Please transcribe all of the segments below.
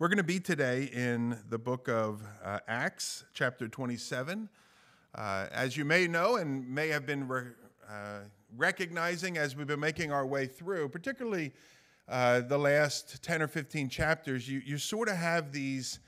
We're going to be today in the book of uh, Acts, chapter 27. Uh, as you may know and may have been re- uh, recognizing as we've been making our way through, particularly uh, the last 10 or 15 chapters, you, you sort of have these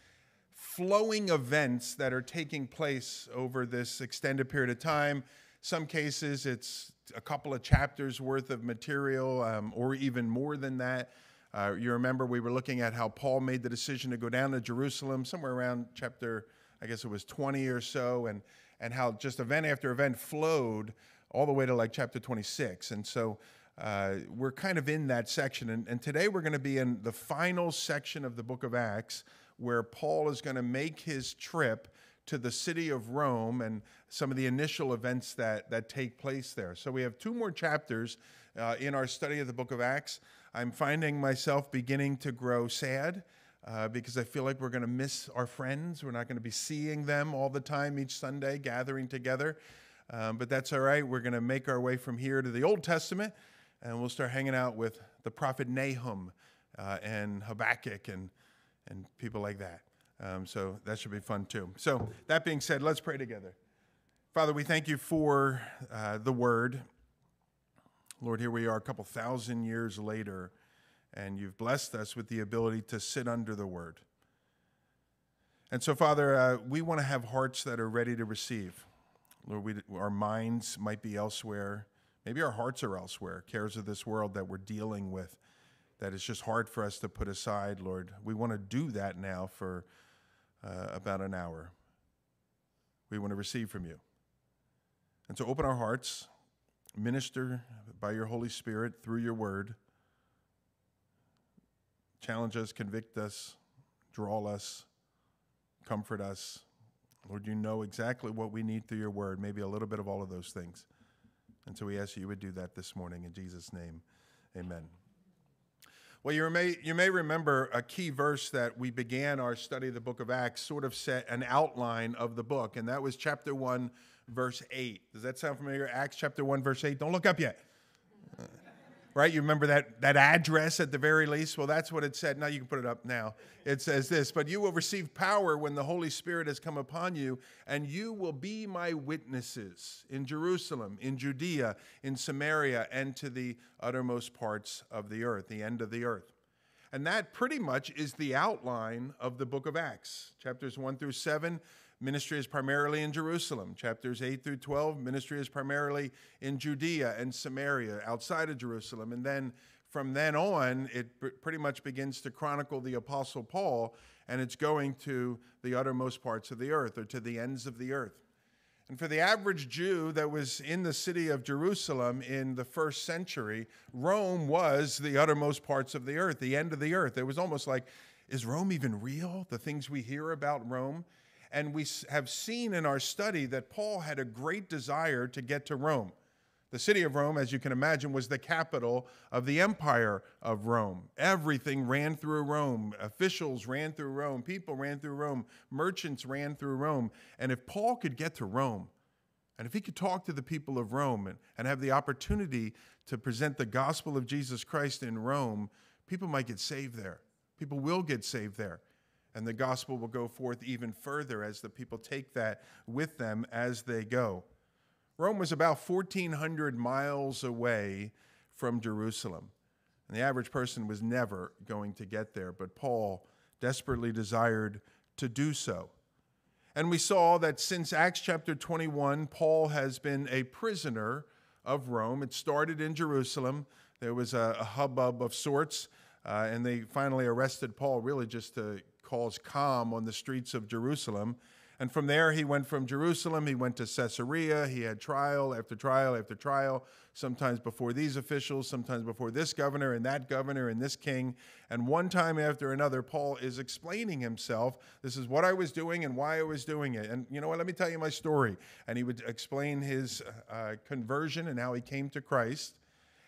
flowing events that are taking place over this extended period of time. Some cases, it's a couple of chapters worth of material, um, or even more than that. Uh, you remember we were looking at how Paul made the decision to go down to Jerusalem, somewhere around chapter, I guess it was 20 or so, and, and how just event after event flowed all the way to like chapter 26. And so uh, we're kind of in that section. And, and today we're going to be in the final section of the book of Acts where Paul is going to make his trip to the city of Rome and some of the initial events that, that take place there. So we have two more chapters uh, in our study of the book of Acts. I'm finding myself beginning to grow sad uh, because I feel like we're going to miss our friends. We're not going to be seeing them all the time each Sunday, gathering together. Um, but that's all right. We're going to make our way from here to the Old Testament, and we'll start hanging out with the prophet Nahum uh, and Habakkuk and, and people like that. Um, so that should be fun too. So, that being said, let's pray together. Father, we thank you for uh, the word. Lord, here we are a couple thousand years later, and you've blessed us with the ability to sit under the word. And so, Father, uh, we want to have hearts that are ready to receive. Lord, we, our minds might be elsewhere. Maybe our hearts are elsewhere, cares of this world that we're dealing with, that it's just hard for us to put aside, Lord. We want to do that now for uh, about an hour. We want to receive from you. And so open our hearts minister by your Holy Spirit through your word. Challenge us, convict us, draw us, comfort us. Lord, you know exactly what we need through your word, maybe a little bit of all of those things. And so we ask you would do that this morning. In Jesus' name, amen. Well, you may, you may remember a key verse that we began our study of the book of Acts, sort of set an outline of the book, and that was chapter 1, verse 8. Does that sound familiar? Acts chapter 1, verse 8. Don't look up yet. Uh, right? You remember that, that address at the very least? Well, that's what it said. Now you can put it up now. It says this But you will receive power when the Holy Spirit has come upon you, and you will be my witnesses in Jerusalem, in Judea, in Samaria, and to the uttermost parts of the earth, the end of the earth. And that pretty much is the outline of the book of Acts, chapters 1 through 7 Ministry is primarily in Jerusalem. Chapters 8 through 12, ministry is primarily in Judea and Samaria, outside of Jerusalem. And then from then on, it pretty much begins to chronicle the Apostle Paul, and it's going to the uttermost parts of the earth or to the ends of the earth. And for the average Jew that was in the city of Jerusalem in the first century, Rome was the uttermost parts of the earth, the end of the earth. It was almost like, is Rome even real? The things we hear about Rome. And we have seen in our study that Paul had a great desire to get to Rome. The city of Rome, as you can imagine, was the capital of the empire of Rome. Everything ran through Rome. Officials ran through Rome. People ran through Rome. Merchants ran through Rome. And if Paul could get to Rome, and if he could talk to the people of Rome and, and have the opportunity to present the gospel of Jesus Christ in Rome, people might get saved there. People will get saved there. And the gospel will go forth even further as the people take that with them as they go. Rome was about 1,400 miles away from Jerusalem. And the average person was never going to get there, but Paul desperately desired to do so. And we saw that since Acts chapter 21, Paul has been a prisoner of Rome. It started in Jerusalem. There was a, a hubbub of sorts, uh, and they finally arrested Paul really just to calls calm on the streets of Jerusalem. And from there, he went from Jerusalem, he went to Caesarea. He had trial after trial after trial, sometimes before these officials, sometimes before this governor and that governor and this king. And one time after another, Paul is explaining himself. This is what I was doing and why I was doing it. And you know what? Let me tell you my story. And he would explain his uh, conversion and how he came to Christ.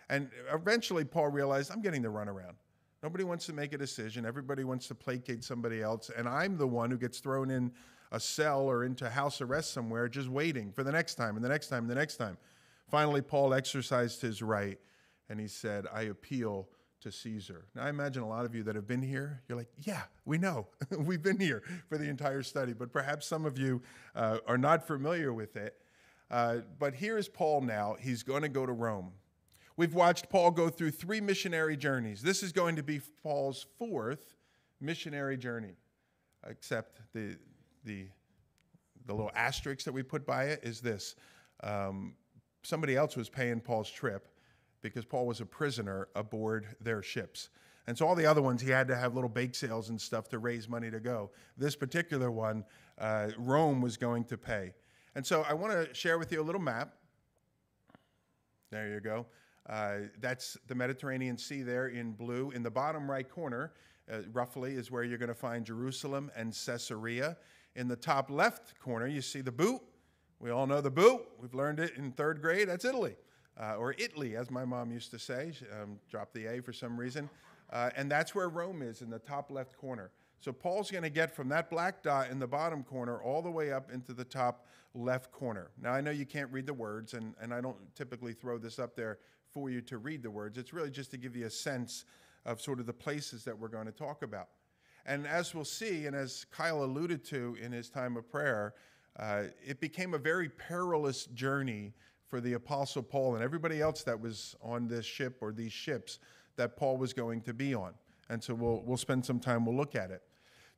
And eventually, Paul realized, I'm getting the runaround. Nobody wants to make a decision. Everybody wants to placate somebody else. And I'm the one who gets thrown in a cell or into house arrest somewhere just waiting for the next time and the next time and the next time. Finally, Paul exercised his right and he said, I appeal to Caesar. Now, I imagine a lot of you that have been here, you're like, yeah, we know. We've been here for the entire study, but perhaps some of you uh, are not familiar with it. Uh, but here is Paul now. He's going to go to Rome. We've watched Paul go through three missionary journeys. This is going to be Paul's fourth missionary journey, except the, the, the little asterisk that we put by it is this. Um, somebody else was paying Paul's trip because Paul was a prisoner aboard their ships. And so all the other ones, he had to have little bake sales and stuff to raise money to go. This particular one, uh, Rome was going to pay. And so I want to share with you a little map. There you go. Uh, that's the Mediterranean Sea there in blue. In the bottom right corner, uh, roughly, is where you're going to find Jerusalem and Caesarea. In the top left corner, you see the boot. We all know the boot. We've learned it in third grade. That's Italy uh, or Italy, as my mom used to say. She, um, dropped the A for some reason. Uh, and that's where Rome is in the top left corner. So Paul's going to get from that black dot in the bottom corner all the way up into the top left corner. Now, I know you can't read the words, and, and I don't typically throw this up there for you to read the words. It's really just to give you a sense of sort of the places that we're going to talk about. And as we'll see, and as Kyle alluded to in his time of prayer, uh, it became a very perilous journey for the Apostle Paul and everybody else that was on this ship or these ships that Paul was going to be on. And so we'll, we'll spend some time, we'll look at it.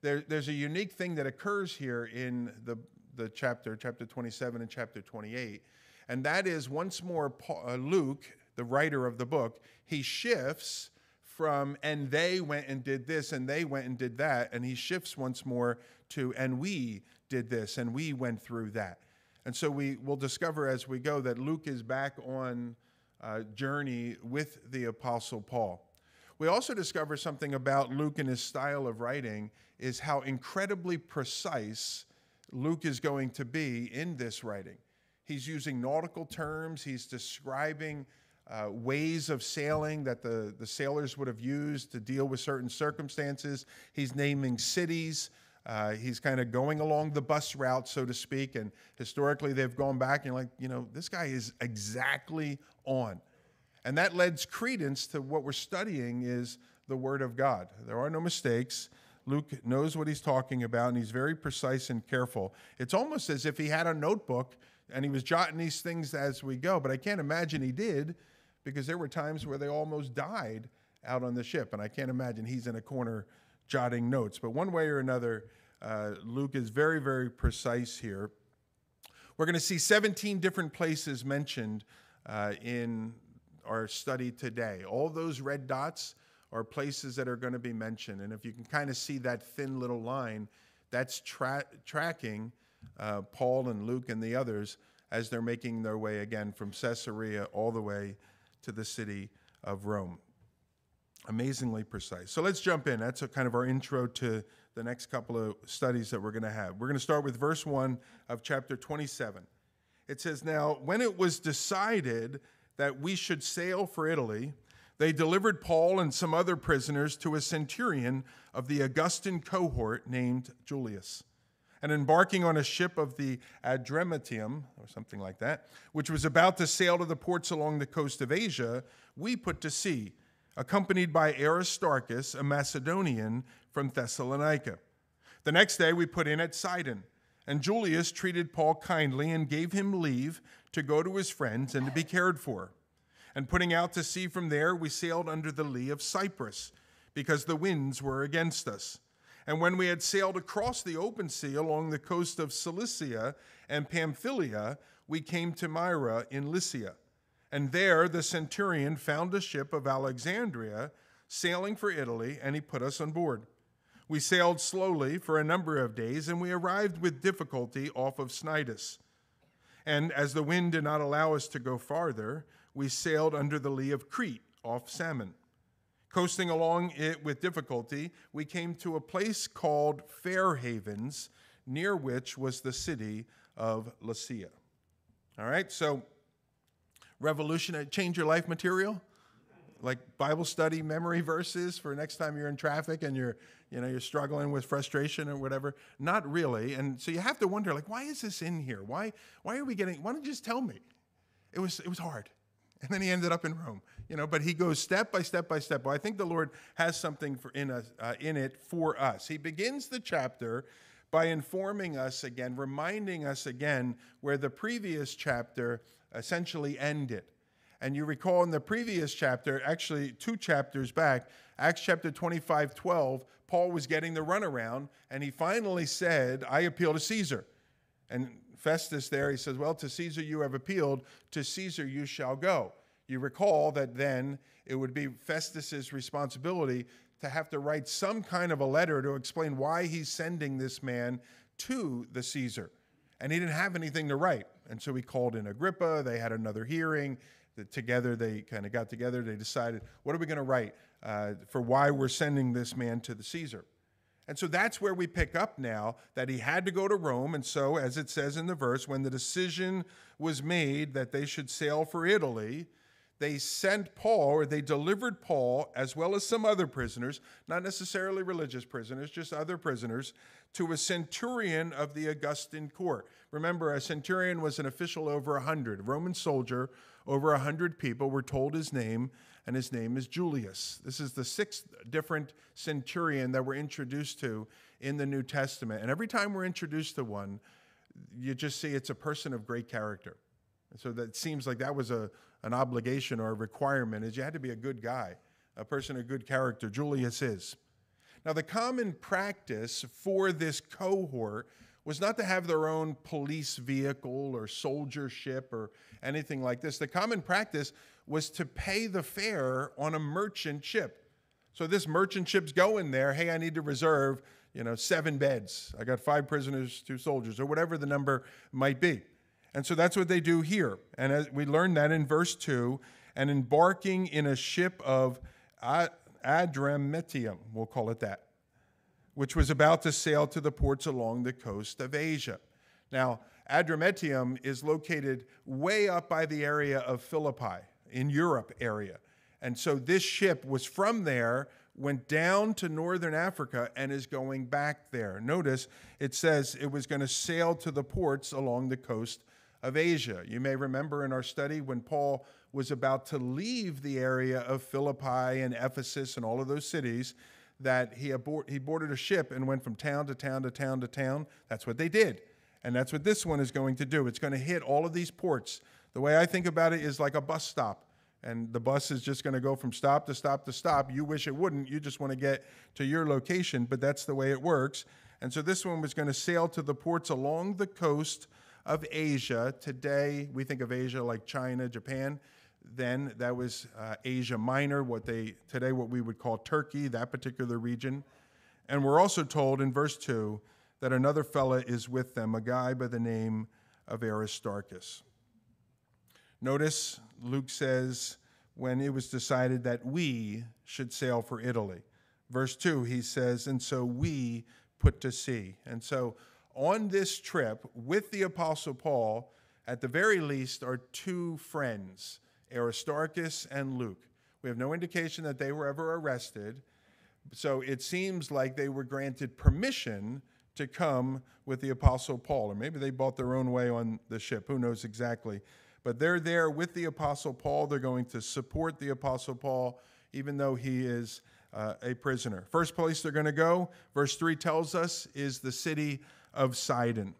There, there's a unique thing that occurs here in the, the chapter, chapter 27 and chapter 28, and that is once more Paul, uh, Luke, the writer of the book, he shifts from and they went and did this and they went and did that, and he shifts once more to and we did this and we went through that. And so we will discover as we go that Luke is back on a journey with the Apostle Paul. We also discover something about Luke and his style of writing is how incredibly precise Luke is going to be in this writing. He's using nautical terms, he's describing uh, ways of sailing that the, the sailors would have used to deal with certain circumstances. He's naming cities. Uh, he's kind of going along the bus route, so to speak. And historically, they've gone back and like, you know, this guy is exactly on. And that lends credence to what we're studying is the Word of God. There are no mistakes. Luke knows what he's talking about, and he's very precise and careful. It's almost as if he had a notebook and he was jotting these things as we go, but I can't imagine he did because there were times where they almost died out on the ship, and I can't imagine he's in a corner jotting notes. But one way or another, uh, Luke is very, very precise here. We're going to see 17 different places mentioned uh, in our study today. All those red dots are places that are going to be mentioned. And if you can kind of see that thin little line, that's tra- tracking uh, Paul and Luke and the others as they're making their way again from Caesarea all the way to the city of Rome amazingly precise. So let's jump in. That's kind of our intro to the next couple of studies that we're going to have. We're going to start with verse 1 of chapter 27. It says, Now, when it was decided that we should sail for Italy, they delivered Paul and some other prisoners to a centurion of the Augustan cohort named Julius. And embarking on a ship of the Adramyttium, or something like that, which was about to sail to the ports along the coast of Asia, we put to sea accompanied by Aristarchus, a Macedonian from Thessalonica. The next day we put in at Sidon, and Julius treated Paul kindly and gave him leave to go to his friends and to be cared for. And putting out to sea from there, we sailed under the lee of Cyprus, because the winds were against us. And when we had sailed across the open sea along the coast of Cilicia and Pamphylia, we came to Myra in Lycia. And there the centurion found a ship of Alexandria sailing for Italy, and he put us on board. We sailed slowly for a number of days, and we arrived with difficulty off of Cnidus. And as the wind did not allow us to go farther, we sailed under the lee of Crete off Salmon. Coasting along it with difficulty, we came to a place called Fair Havens, near which was the city of Lasea. All right, so revolutionary, uh, change your life material? Like Bible study memory verses for next time you're in traffic and you're, you know, you're struggling with frustration or whatever? Not really. And so you have to wonder, like, why is this in here? Why, why are we getting, why don't you just tell me? It was, it was hard. And then he ended up in Rome, you know. But he goes step by step by step. Well, I think the Lord has something for in us uh, in it for us. He begins the chapter by informing us again, reminding us again where the previous chapter essentially ended. And you recall in the previous chapter, actually two chapters back, Acts chapter 25, 12, Paul was getting the runaround, and he finally said, I appeal to Caesar. And Festus there, he says, Well, to Caesar you have appealed, to Caesar you shall go. You recall that then it would be Festus's responsibility to have to write some kind of a letter to explain why he's sending this man to the Caesar. And he didn't have anything to write. And so he called in Agrippa. They had another hearing. Together, they kind of got together. They decided, what are we going to write uh, for why we're sending this man to the Caesar? And so that's where we pick up now that he had to go to Rome. And so, as it says in the verse, when the decision was made that they should sail for Italy, they sent Paul, or they delivered Paul, as well as some other prisoners, not necessarily religious prisoners, just other prisoners, to a centurion of the Augustan court. Remember, a centurion was an official over a hundred, a Roman soldier over a hundred people. We're told his name, and his name is Julius. This is the sixth different centurion that we're introduced to in the New Testament. And every time we're introduced to one, you just see it's a person of great character. So that seems like that was a, an obligation or a requirement is you had to be a good guy, a person of good character. Julius is. Now, the common practice for this cohort was not to have their own police vehicle or soldier ship or anything like this. The common practice was to pay the fare on a merchant ship. So this merchant ship's going there. Hey, I need to reserve, you know, seven beds. I got five prisoners, two soldiers, or whatever the number might be. And so that's what they do here. And as we learn that in verse 2 and embarking in a ship of Adramyttium, we'll call it that, which was about to sail to the ports along the coast of Asia. Now, Adramyttium is located way up by the area of Philippi in Europe area. And so this ship was from there, went down to northern Africa, and is going back there. Notice it says it was going to sail to the ports along the coast of Asia. You may remember in our study when Paul was about to leave the area of Philippi and Ephesus and all of those cities that he, abort, he boarded a ship and went from town to town to town to town. That's what they did. And that's what this one is going to do. It's going to hit all of these ports. The way I think about it is like a bus stop. And the bus is just going to go from stop to stop to stop. You wish it wouldn't. You just want to get to your location, but that's the way it works. And so this one was going to sail to the ports along the coast of Asia. Today, we think of Asia like China, Japan. Then that was uh, Asia Minor, what they today what we would call Turkey, that particular region. And we're also told in verse 2 that another fella is with them, a guy by the name of Aristarchus. Notice Luke says, when it was decided that we should sail for Italy. Verse 2, he says, and so we put to sea. And so on this trip with the Apostle Paul, at the very least, are two friends, Aristarchus and Luke. We have no indication that they were ever arrested. So it seems like they were granted permission to come with the Apostle Paul. Or maybe they bought their own way on the ship. Who knows exactly? But they're there with the Apostle Paul. They're going to support the Apostle Paul, even though he is uh, a prisoner. First place they're going to go, verse 3 tells us, is the city of Sidon.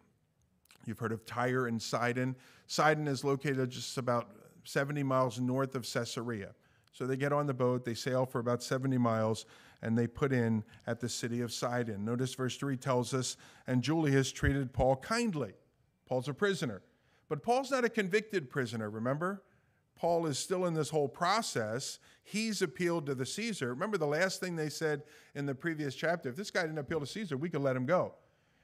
You've heard of Tyre and Sidon. Sidon is located just about 70 miles north of Caesarea. So they get on the boat, they sail for about 70 miles, and they put in at the city of Sidon. Notice verse 3 tells us, and Julius treated Paul kindly. Paul's a prisoner. But Paul's not a convicted prisoner, remember? Paul is still in this whole process. He's appealed to the Caesar. Remember the last thing they said in the previous chapter if this guy didn't appeal to Caesar, we could let him go.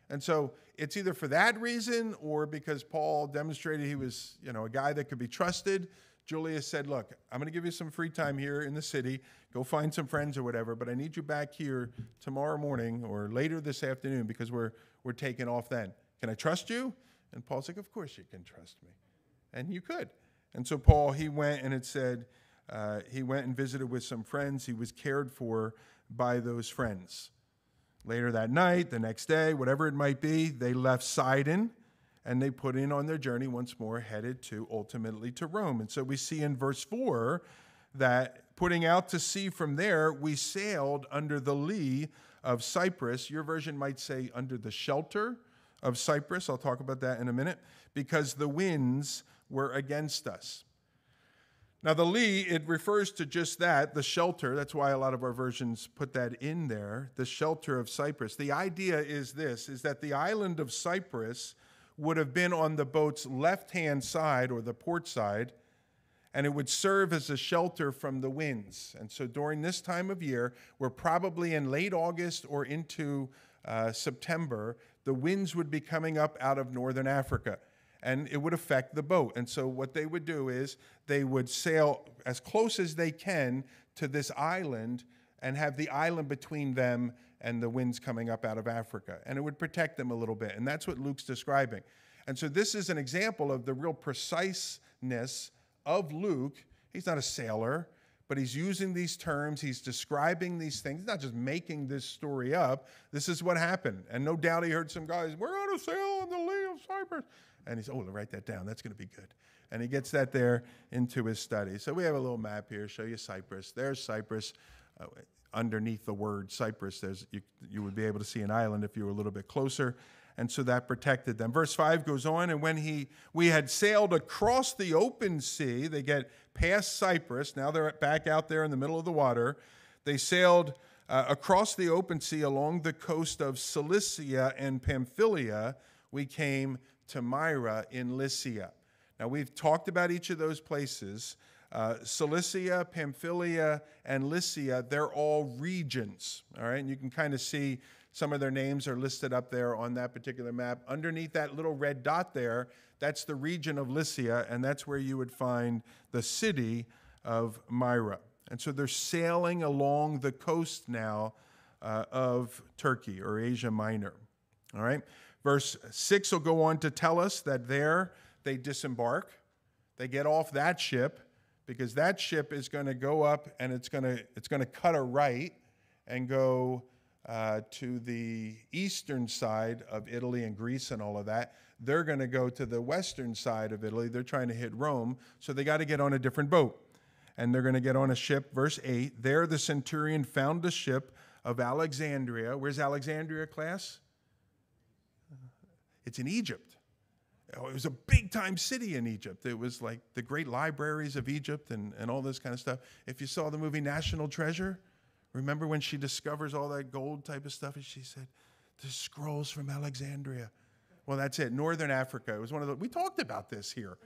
And so it's either for that reason or because Paul demonstrated he was, you know, a guy that could be trusted. Julius said, "Look, I'm going to give you some free time here in the city. Go find some friends or whatever, but I need you back here tomorrow morning or later this afternoon because we're we're taking off then. Can I trust you?" And Paul's like, "Of course you can trust me." And you could. And so Paul, he went and it said uh, he went and visited with some friends. He was cared for by those friends. Later that night, the next day, whatever it might be, they left Sidon and they put in on their journey once more, headed to ultimately to Rome. And so we see in verse 4 that putting out to sea from there, we sailed under the lee of Cyprus. Your version might say under the shelter of Cyprus. I'll talk about that in a minute, because the winds were against us. Now, the lee, it refers to just that, the shelter. That's why a lot of our versions put that in there, the shelter of Cyprus. The idea is this is that the island of Cyprus would have been on the boat's left hand side or the port side, and it would serve as a shelter from the winds. And so during this time of year, we're probably in late August or into uh, September, the winds would be coming up out of northern Africa and it would affect the boat. And so, what they would do is they would sail as close as they can to this island and have the island between them and the winds coming up out of Africa. And it would protect them a little bit. And that's what Luke's describing. And so, this is an example of the real preciseness of Luke. He's not a sailor, but he's using these terms, he's describing these things, he's not just making this story up. This is what happened. And no doubt he heard some guys, We're on a sail on the lee of Cyprus. And he said, Oh, write that down. That's going to be good. And he gets that there into his study. So we have a little map here, show you Cyprus. There's Cyprus. Uh, underneath the word Cyprus, there's, you, you would be able to see an island if you were a little bit closer and so that protected them. Verse 5 goes on, and when he we had sailed across the open sea, they get past Cyprus, now they're back out there in the middle of the water. They sailed uh, across the open sea along the coast of Cilicia and Pamphylia. We came to Myra in Lycia. Now, we've talked about each of those places. Uh, Cilicia, Pamphylia, and Lycia, they're all regions, all right? And you can kind of see some of their names are listed up there on that particular map. Underneath that little red dot there, that's the region of Lycia, and that's where you would find the city of Myra. And so they're sailing along the coast now uh, of Turkey or Asia Minor. All right? Verse 6 will go on to tell us that there they disembark. They get off that ship because that ship is going to go up and it's going to it's going to cut a right and go uh, to the eastern side of Italy and Greece and all of that. They're going to go to the western side of Italy. They're trying to hit Rome, so they got to get on a different boat. And they're going to get on a ship, verse 8. There the centurion found a ship of Alexandria. Where's Alexandria, class? It's in Egypt. Oh, it was a big time city in Egypt. It was like the great libraries of Egypt and, and all this kind of stuff. If you saw the movie National Treasure, Remember when she discovers all that gold type of stuff and she said, The scrolls from Alexandria. Well, that's it. Northern Africa. It was one of the, we talked about this here.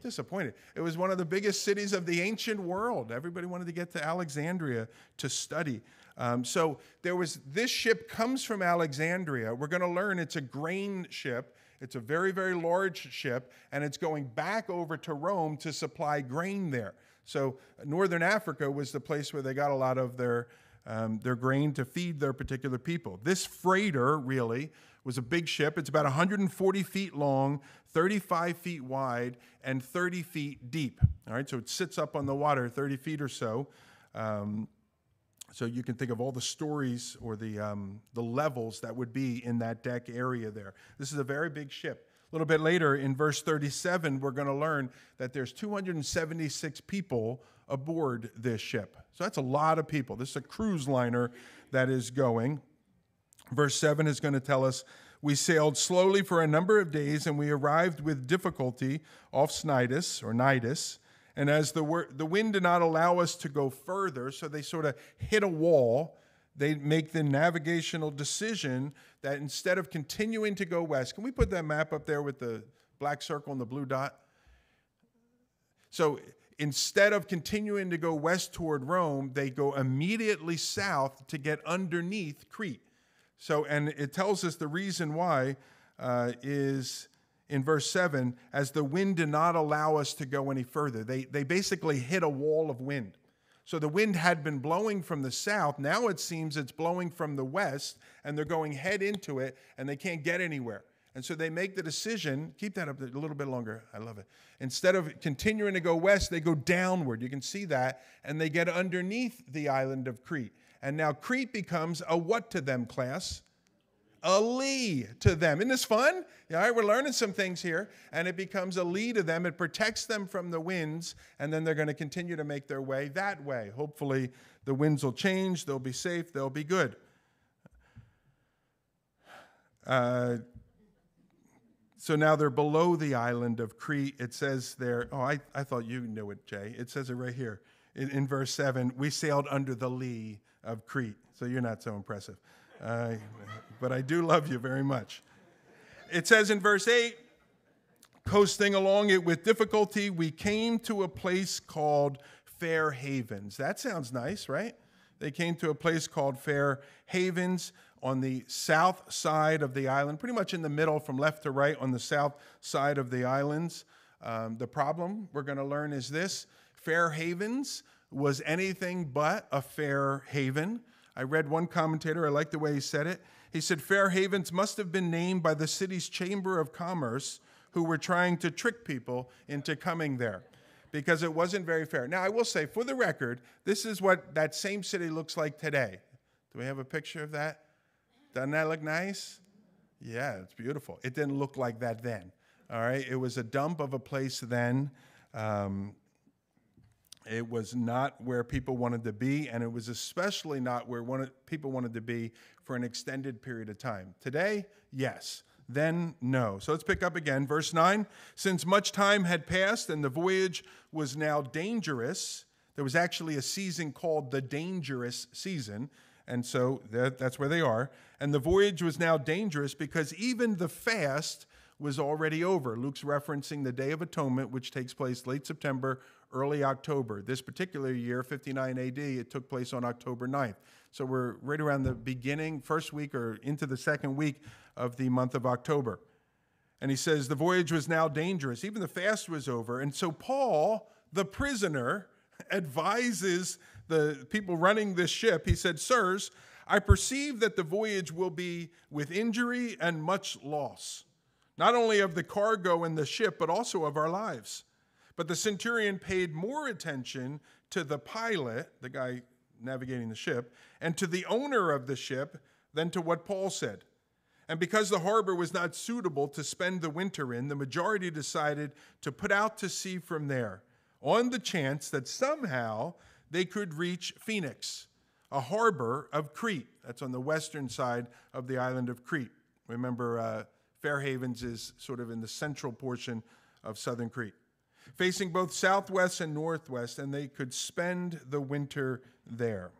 Disappointed. It was one of the biggest cities of the ancient world. Everybody wanted to get to Alexandria to study. Um, so there was this ship comes from Alexandria. We're going to learn it's a grain ship. It's a very, very large ship, and it's going back over to Rome to supply grain there. So northern Africa was the place where they got a lot of their um, their grain to feed their particular people. This freighter really was a big ship. It's about 140 feet long, 35 feet wide, and 30 feet deep. All right, so it sits up on the water 30 feet or so. Um, so you can think of all the stories or the um, the levels that would be in that deck area there. This is a very big ship. A little bit later in verse 37, we're going to learn that there's 276 people aboard this ship. So that's a lot of people. This is a cruise liner that is going. Verse 7 is going to tell us we sailed slowly for a number of days and we arrived with difficulty off Snidus or Nidus. And as the, the wind did not allow us to go further, so they sort of hit a wall, they make the navigational decision that instead of continuing to go west, can we put that map up there with the black circle and the blue dot? So instead of continuing to go west toward Rome, they go immediately south to get underneath Crete. So, and it tells us the reason why uh, is in verse 7 as the wind did not allow us to go any further. They, they basically hit a wall of wind. So the wind had been blowing from the south. Now it seems it's blowing from the west, and they're going head into it, and they can't get anywhere. And so they make the decision, keep that up a little bit longer. I love it. Instead of continuing to go west, they go downward. You can see that. And they get underneath the island of Crete. And now Crete becomes a what to them class? A lee to them. Isn't this fun? All right, we're learning some things here, and it becomes a lee to them. It protects them from the winds, and then they're going to continue to make their way that way. Hopefully, the winds will change, they'll be safe, they'll be good. Uh, so now they're below the island of Crete. It says there, oh, I, I thought you knew it, Jay. It says it right here in, in verse 7 we sailed under the lee of Crete. So you're not so impressive. Uh, but I do love you very much. It says in verse 8, coasting along it with difficulty, we came to a place called Fair Havens. That sounds nice, right? They came to a place called Fair Havens on the south side of the island, pretty much in the middle from left to right on the south side of the islands. Um, the problem we're going to learn is this Fair Havens was anything but a fair haven. I read one commentator, I like the way he said it. He said, Fair Havens must have been named by the city's Chamber of Commerce, who were trying to trick people into coming there because it wasn't very fair. Now, I will say, for the record, this is what that same city looks like today. Do we have a picture of that? Doesn't that look nice? Yeah, it's beautiful. It didn't look like that then. All right, it was a dump of a place then. Um, it was not where people wanted to be, and it was especially not where wanted, people wanted to be for an extended period of time. Today, yes. Then, no. So let's pick up again. Verse 9 Since much time had passed and the voyage was now dangerous, there was actually a season called the dangerous season. And so that, that's where they are. And the voyage was now dangerous because even the fast was already over. Luke's referencing the Day of Atonement, which takes place late September, early October. This particular year, 59 AD, it took place on October 9th. So we're right around the beginning, first week, or into the second week of the month of October. And he says, The voyage was now dangerous. Even the fast was over. And so Paul, the prisoner, advises the people running this ship, he said, Sirs, I perceive that the voyage will be with injury and much loss, not only of the cargo and the ship, but also of our lives. But the centurion paid more attention to the pilot, the guy navigating the ship, and to the owner of the ship than to what Paul said. And because the harbor was not suitable to spend the winter in, the majority decided to put out to sea from there on the chance that somehow they could reach Phoenix, a harbor of Crete. That's on the western side of the island of Crete. Remember, uh, Fair Havens is sort of in the central portion of southern Crete, facing both southwest and northwest, and they could spend the winter there.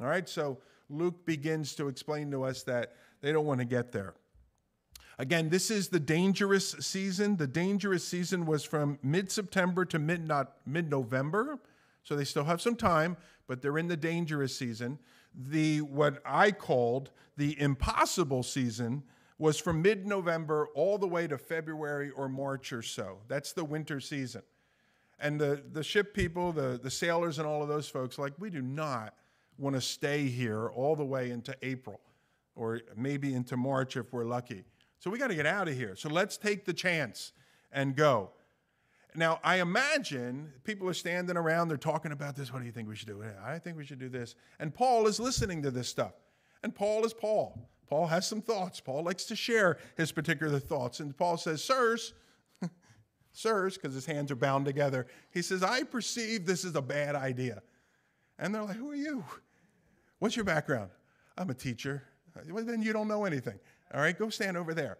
All right, so Luke begins to explain to us that they don't want to get there. Again, this is the dangerous season. The dangerous season was from mid September to mid November. So they still have some time, but they're in the dangerous season. The what I called the impossible season was from mid November all the way to February or March or so. That's the winter season. And the, the ship people, the, the sailors, and all of those folks, like, we do not want to stay here all the way into April or maybe into March if we're lucky. So we got to get out of here. So let's take the chance and go. Now, I imagine people are standing around, they're talking about this. What do you think we should do? I think we should do this. And Paul is listening to this stuff. And Paul is Paul. Paul has some thoughts. Paul likes to share his particular thoughts. And Paul says, Sirs, sirs, because his hands are bound together, he says, I perceive this is a bad idea. And they're like, Who are you? What's your background? I'm a teacher. Well, then you don't know anything. All right, go stand over there.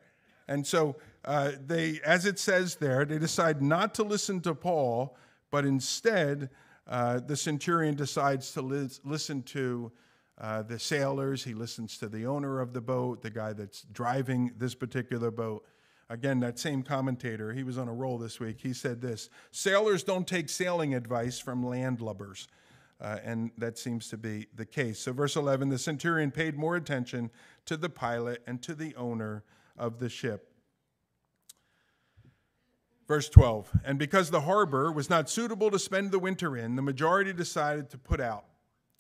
And so uh, they, as it says there, they decide not to listen to Paul, but instead, uh, the centurion decides to li- listen to uh, the sailors. He listens to the owner of the boat, the guy that's driving this particular boat. Again, that same commentator, he was on a roll this week. He said this Sailors don't take sailing advice from landlubbers. Uh, and that seems to be the case. So, verse 11 the centurion paid more attention to the pilot and to the owner of the ship. Verse 12, and because the harbor was not suitable to spend the winter in, the majority decided to put out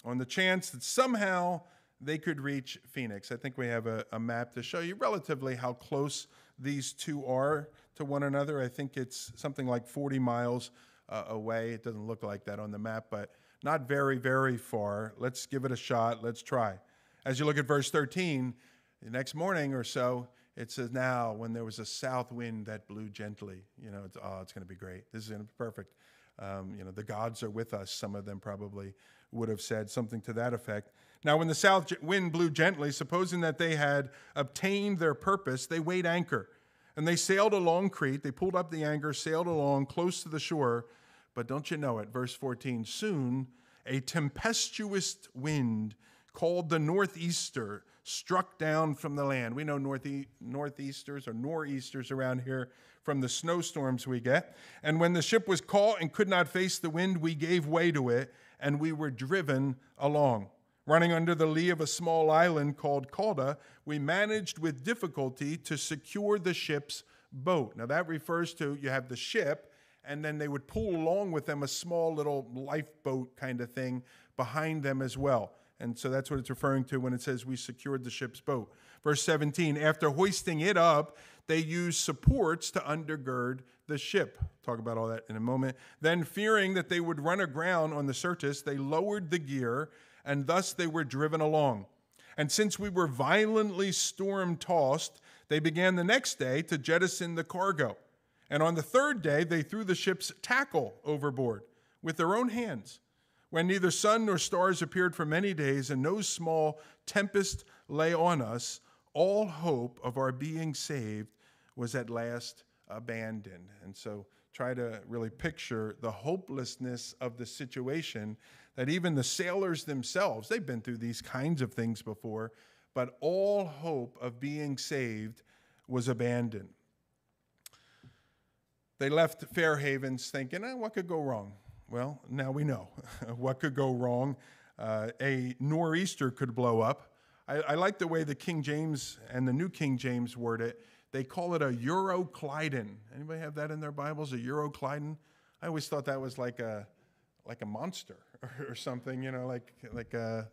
on the chance that somehow they could reach Phoenix. I think we have a, a map to show you relatively how close these two are to one another. I think it's something like 40 miles uh, away. It doesn't look like that on the map, but not very, very far. Let's give it a shot. Let's try. As you look at verse 13, The next morning or so, it says, Now, when there was a south wind that blew gently, you know, it's, oh, it's going to be great. This is going to be perfect. Um, you know, the gods are with us. Some of them probably would have said something to that effect. Now, when the south wind blew gently, supposing that they had obtained their purpose, they weighed anchor. And they sailed along Crete. They pulled up the anchor, sailed along close to the shore. But don't you know it? Verse 14 soon a tempestuous wind called the northeaster struck down from the land. We know northe- northeasters or nor'easters around here from the snowstorms we get. And when the ship was caught and could not face the wind, we gave way to it and we were driven along. Running under the lee of a small island called Cauda, we managed with difficulty to secure the ship's boat. Now, that refers to you have the ship, and then they would pull along with them a small little lifeboat kind of thing behind them as well. And so that's what it's referring to when it says we secured the ship's boat. Verse 17 After hoisting it up, they used supports to undergird the ship. Talk about all that in a moment. Then, fearing that they would run aground on the Syrtis, they lowered the gear and thus they were driven along. And since we were violently storm tossed, they began the next day to jettison the cargo. And on the third day, they threw the ship's tackle overboard with their own hands. When neither sun nor stars appeared for many days, and no small tempest lay on us, all hope of our being saved was at last abandoned. And so try to really picture the hopelessness of the situation that even the sailors themselves, they've been through these kinds of things before, but all hope of being saved was abandoned. They left Fair Havens thinking, eh, what could go wrong? Well, now we know what could go wrong. Uh, a nor'easter could blow up. I, I, like the way the King James and the New King James word it. They call it a Euroclydon. Anybody have that in their Bibles? A Euroclydon? I always thought that was like a like a monster or, something, you know, like like uh,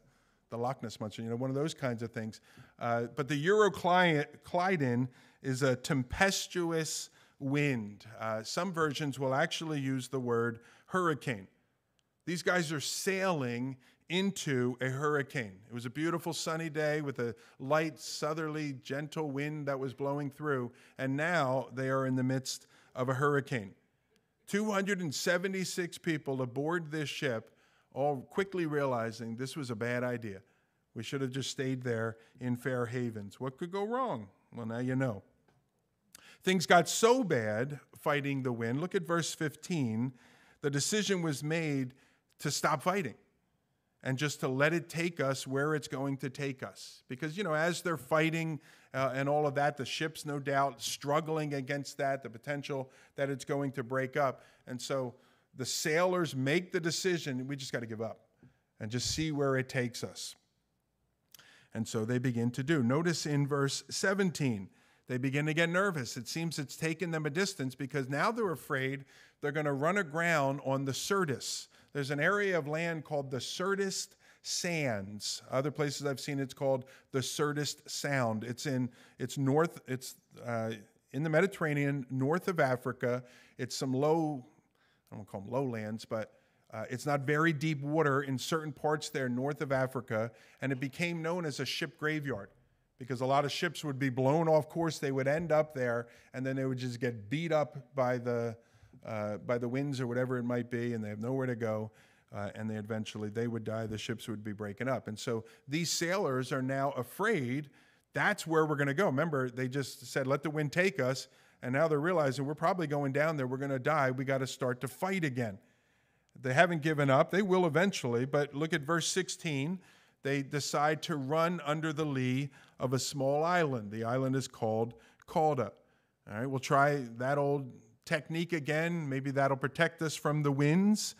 the Loch Ness monster, you know, one of those kinds of things. Uh, but the Euroclydon is a tempestuous wind. Uh, some versions will actually use the word hurricane. These guys are sailing into a hurricane. It was a beautiful sunny day with a light, southerly, gentle wind that was blowing through, and now they are in the midst of a hurricane. 276 people aboard this ship, all quickly realizing this was a bad idea. We should have just stayed there in Fair Havens. What could go wrong? Well, now you know. Things got so bad fighting the wind. Look at verse 15. The decision was made to stop fighting and just to let it take us where it's going to take us. Because, you know, as they're fighting uh, and all of that, the ship's no doubt struggling against that, the potential that it's going to break up. And so the sailors make the decision we just got to give up and just see where it takes us. And so they begin to do. Notice in verse 17, they begin to get nervous. It seems it's taken them a distance because now they're afraid they're going to run aground on the Syrtis. There's an area of land called the Syrtis Sands. Other places I've seen it's called the Syrtis Sound. It's in it's north. It's uh, in the Mediterranean, north of Africa. It's some low, I don't call them lowlands, but uh, it's not very deep water in certain parts there north of Africa, and it became known as a ship graveyard because a lot of ships would be blown off course. They would end up there, and then they would just get beat up by the uh, by the winds or whatever it might be, and they have nowhere to go. Uh, and they eventually they would die. The ships would be breaking up, and so these sailors are now afraid. That's where we're going to go. Remember, they just said, "Let the wind take us," and now they're realizing we're probably going down there. We're going to die. We got to start to fight again. They haven't given up. They will eventually. But look at verse 16. They decide to run under the lee of a small island. The island is called Cauda. All right, we'll try that old technique again. Maybe that'll protect us from the winds.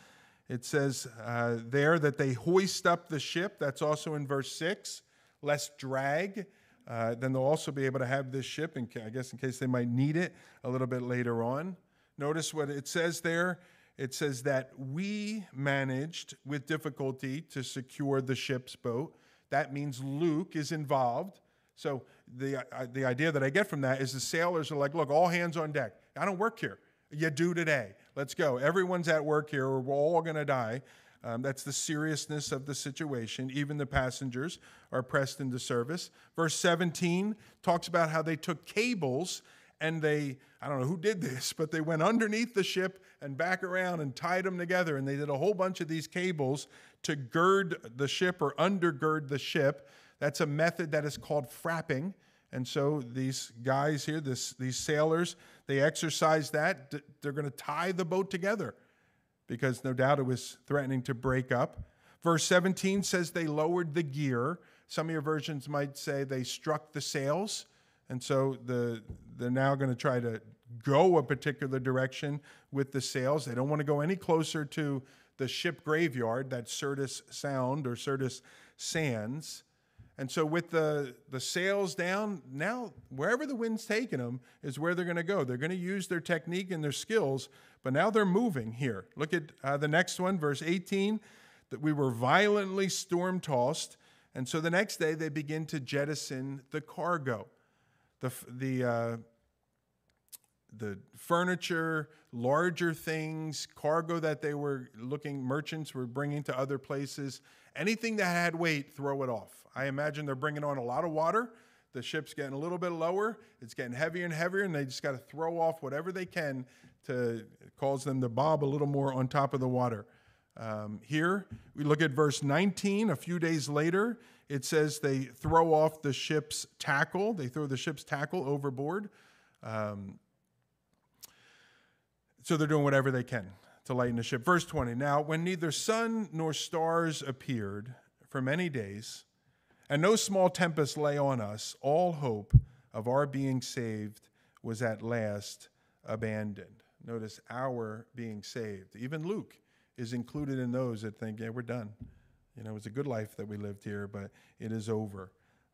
It says uh, there that they hoist up the ship. That's also in verse 6. Less drag. Uh, then they'll also be able to have this ship, in, I guess, in case they might need it a little bit later on. Notice what it says there. It says that we managed with difficulty to secure the ship's boat. That means Luke is involved. So the, uh, the idea that I get from that is the sailors are like, look, all hands on deck. I don't work here. You do today. Let's go. Everyone's at work here. We're all going to die. Um, that's the seriousness of the situation. Even the passengers are pressed into service. Verse 17 talks about how they took cables and they, I don't know who did this, but they went underneath the ship and back around and tied them together. And they did a whole bunch of these cables to gird the ship or undergird the ship. That's a method that is called frapping. And so these guys here, this, these sailors, they exercise that. They're going to tie the boat together because no doubt it was threatening to break up. Verse 17 says they lowered the gear. Some of your versions might say they struck the sails. And so the, they're now going to try to go a particular direction with the sails. They don't want to go any closer to the ship graveyard, that Syrtis Sound or Syrtis Sands. And so, with the, the sails down, now wherever the wind's taking them is where they're going to go. They're going to use their technique and their skills, but now they're moving here. Look at uh, the next one, verse 18 that we were violently storm tossed. And so the next day they begin to jettison the cargo. The, the, uh, the furniture, larger things, cargo that they were looking, merchants were bringing to other places. Anything that had weight, throw it off. I imagine they're bringing on a lot of water. The ship's getting a little bit lower. It's getting heavier and heavier, and they just got to throw off whatever they can to cause them to bob a little more on top of the water. Um, here, we look at verse 19. A few days later, it says they throw off the ship's tackle. They throw the ship's tackle overboard. Um, so they're doing whatever they can to lighten the ship. Verse 20 Now, when neither sun nor stars appeared for many days, and no small tempest lay on us, all hope of our being saved was at last abandoned. Notice our being saved. Even Luke is included in those that think, yeah, we're done. You know, it was a good life that we lived here, but it is over.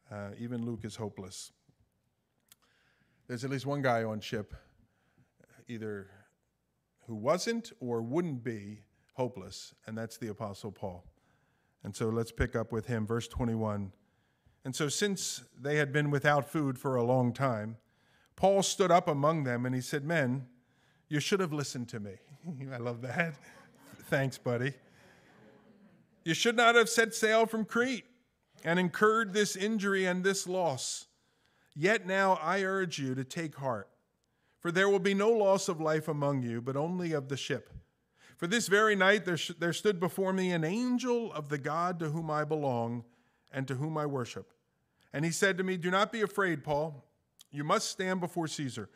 Uh, even Luke is hopeless. There's at least one guy on ship, either who wasn't or wouldn't be hopeless, and that's the Apostle Paul. And so let's pick up with him, verse 21. And so, since they had been without food for a long time, Paul stood up among them and he said, Men, you should have listened to me. I love that. Thanks, buddy. You should not have set sail from Crete and incurred this injury and this loss. Yet now I urge you to take heart for there will be no loss of life among you, but only of the ship. For this very night there, sh- there stood before me an angel of the God to whom I belong and to whom I worship. And he said to me, Do not be afraid, Paul. You must stand before Caesar.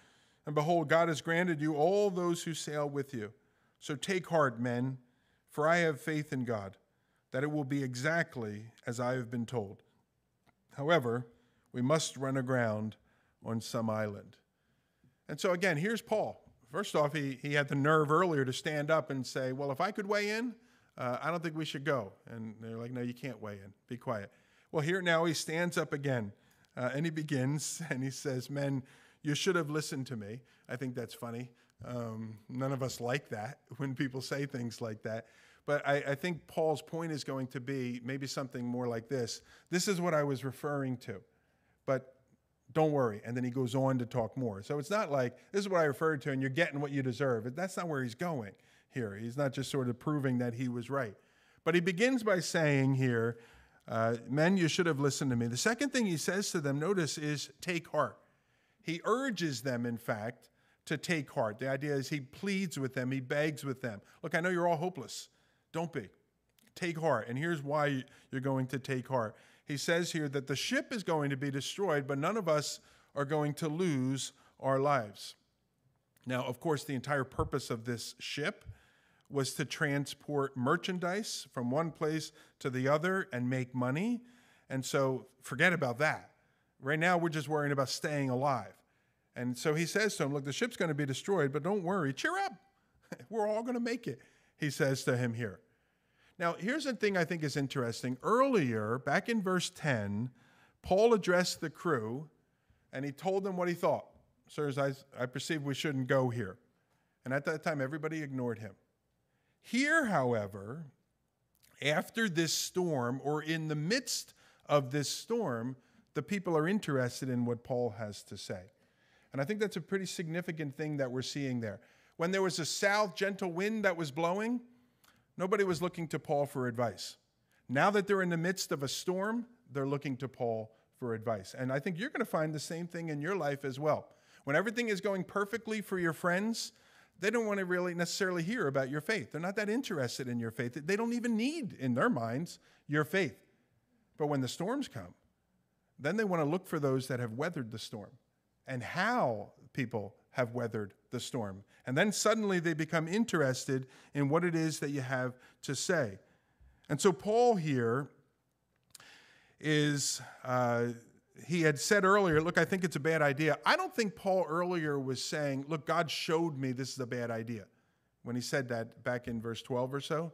And behold, God has granted you all those who sail with you. So take heart, men, for I have faith in God, that it will be exactly as I have been told. However, we must run aground on some island. And so, again, here's Paul. First off, he, he had the nerve earlier to stand up and say, Well, if I could weigh in, uh, I don't think we should go. And they're like, No, you can't weigh in. Be quiet. Well, here now he stands up again uh, and he begins and he says, Men, you should have listened to me. I think that's funny. Um, none of us like that when people say things like that. But I, I think Paul's point is going to be maybe something more like this. This is what I was referring to. But don't worry. And then he goes on to talk more. So it's not like this is what I referred to and you're getting what you deserve. That's not where he's going here. He's not just sort of proving that he was right. But he begins by saying here, uh, Men, you should have listened to me. The second thing he says to them, notice, is take heart. He urges them, in fact, to take heart. The idea is he pleads with them, he begs with them. Look, I know you're all hopeless. Don't be. Take heart. And here's why you're going to take heart he says here that the ship is going to be destroyed, but none of us are going to lose our lives. Now, of course, the entire purpose of this ship was to transport merchandise from one place to the other and make money. And so forget about that. Right now, we're just worrying about staying alive. And so he says to him, Look, the ship's going to be destroyed, but don't worry, cheer up. We're all going to make it, he says to him here. Now, here's the thing I think is interesting. Earlier, back in verse 10, Paul addressed the crew and he told them what he thought. Sirs, I, I perceive we shouldn't go here. And at that time, everybody ignored him. Here, however, after this storm, or in the midst of this storm, the people are interested in what Paul has to say. And I think that's a pretty significant thing that we're seeing there. When there was a south gentle wind that was blowing, Nobody was looking to Paul for advice. Now that they're in the midst of a storm, they're looking to Paul for advice. And I think you're going to find the same thing in your life as well. When everything is going perfectly for your friends, they don't want to really necessarily hear about your faith. They're not that interested in your faith. They don't even need, in their minds, your faith. But when the storms come, then they want to look for those that have weathered the storm and how people have weathered the storm. And then suddenly they become interested in what it is that you have to say. And so, Paul here is, uh, he had said earlier, look, I think it's a bad idea. I don't think Paul earlier was saying, look, God showed me this is a bad idea when he said that back in verse 12 or so.